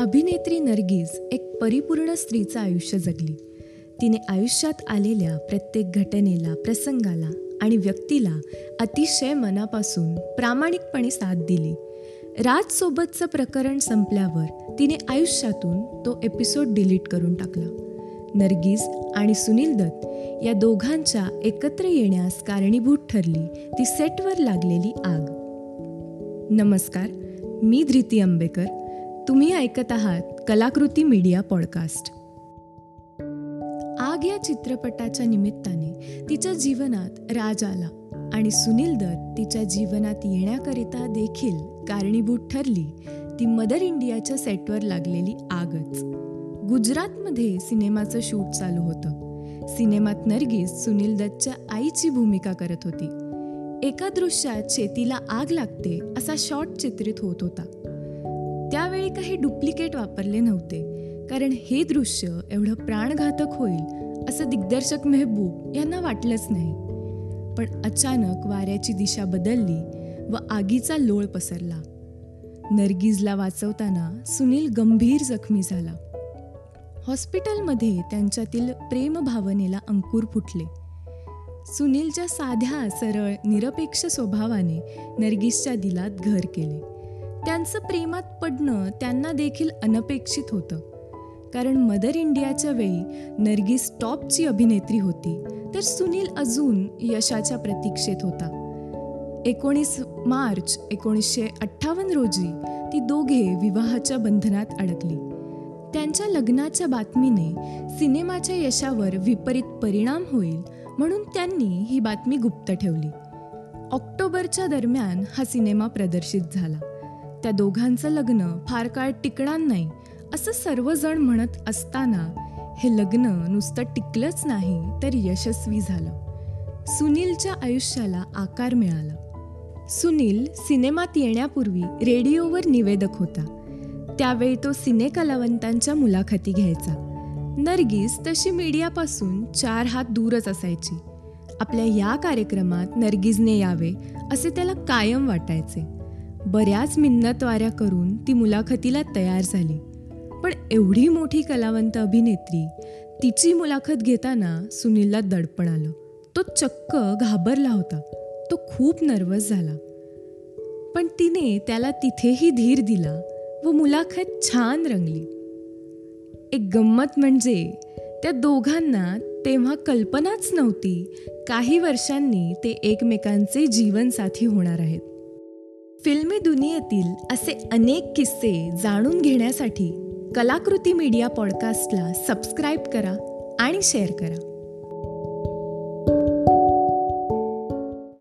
अभिनेत्री नर्गिस एक परिपूर्ण स्त्रीचं आयुष्य जगली. तिने आयुष्यात आलेल्या प्रत्येक घटनेला प्रसंगाला आणि व्यक्तीला अतिशय मनापासून प्रामाणिकपणे साथ दिली. राजसोबतचं प्रकरण संपल्यावर तिने आयुष्यातून तो एपिसोड डिलीट करून टाकला. नर्गिस आणि सुनील दत्त या दोघांच्या एकत्र येण्यास कारणीभूत ठरली ती सेटवर लागलेली आग. नमस्कार मी धृती आंबेकर तुम्ही ऐकत आहात कलाकृती मीडिया पॉडकास्ट. आग या चित्रपटाच्या निमित्ताने तिच्या जीवनात राज आला आणि सुनील दत्त तिच्या जीवनात येण्याकरिता देखील कारणीभूत ठरली. ती मदर इंडियाच्या सेटवर लागलेली आगच. गुजरातमध्ये सिनेमाचं शूट चालू होतं. सिनेमात नर्गिस सुनील दत्तच्या आईची भूमिका करत होती. एका दृश्यात शेतीला आग लागते असा शॉट चित्रित होत होता. त्यावेळी काही डुप्लिकेट वापरले नव्हते. कारण हे दृश्य एवढं प्राणघातक होईल असं दिग्दर्शक मेहबूब यांना वाटलंच नाही. पण अचानक वाऱ्याची दिशा बदलली व आगीचा लोळ पसरला. नर्गिजला वाचवताना सुनील गंभीर जखमी झाला. हॉस्पिटलमध्ये त्यांच्यातील प्रेमभावनेला अंकुर फुटले. सुनीलच्या साध्या सरळ निरपेक्ष स्वभावाने नर्गिसच्या दिलात घर केले. त्यांचं प्रेमात पडणं त्यांना देखील अनपेक्षित होतं. कारण मदर इंडियाच्या वेळी नर्गिस टॉपची अभिनेत्री होती तर सुनील अजून यशाच्या प्रतीक्षेत होता. एकोणीस मार्च एकोणीसशे अठ्ठावन्न रोजी ती दोघे विवाहाच्या बंधनात अडकली. त्यांच्या लग्नाच्या बातमीने सिनेमाच्या यशावर विपरीत परिणाम होईल म्हणून त्यांनी ही बातमी गुप्त ठेवली. ऑक्टोबरच्या दरम्यान हा सिनेमा प्रदर्शित झाला. त्या दोघांचं लग्न फार काळ टिकणार नाही असं सर्वजण म्हणत असताना हे लग्न नुसतं टिकलंच नाही तर यशस्वी झालं. सुनीलच्या आयुष्याला आकार मिळाला. सुनील सिनेमात येण्यापूर्वी रेडिओवर निवेदक होता. त्यावेळी तो सिने कलावंतांच्या मुलाखती घ्यायचा. नर्गिस तशी मीडियापासून चार हात दूरच असायची. आपल्या या कार्यक्रमात नर्गिसने यावे असे त्याला कायम वाटायचे. बऱ्याच मिन्नतवाऱ्या करून ती मुलाखतीला तयार झाली. पण एवढी मोठी कलावंत अभिनेत्री तिची मुलाखत घेताना सुनीलला दडपण आलं. तो चक्क घाबरला होता. तो खूप नर्वस झाला. पण तिने त्याला तिथेही धीर दिला व मुलाखत छान रंगली. एक गंमत म्हणजे त्या दोघांना तेव्हा कल्पनाच नव्हती काही वर्षांनी ते एकमेकांचे जीवनसाथी होणार आहेत. फिल्मी दुनियेतील असे अनेक किस्से जाणून घेण्यासाठी कलाकृती मीडिया पॉडकास्टला सबस्क्राईब करा आणि शेअर करा.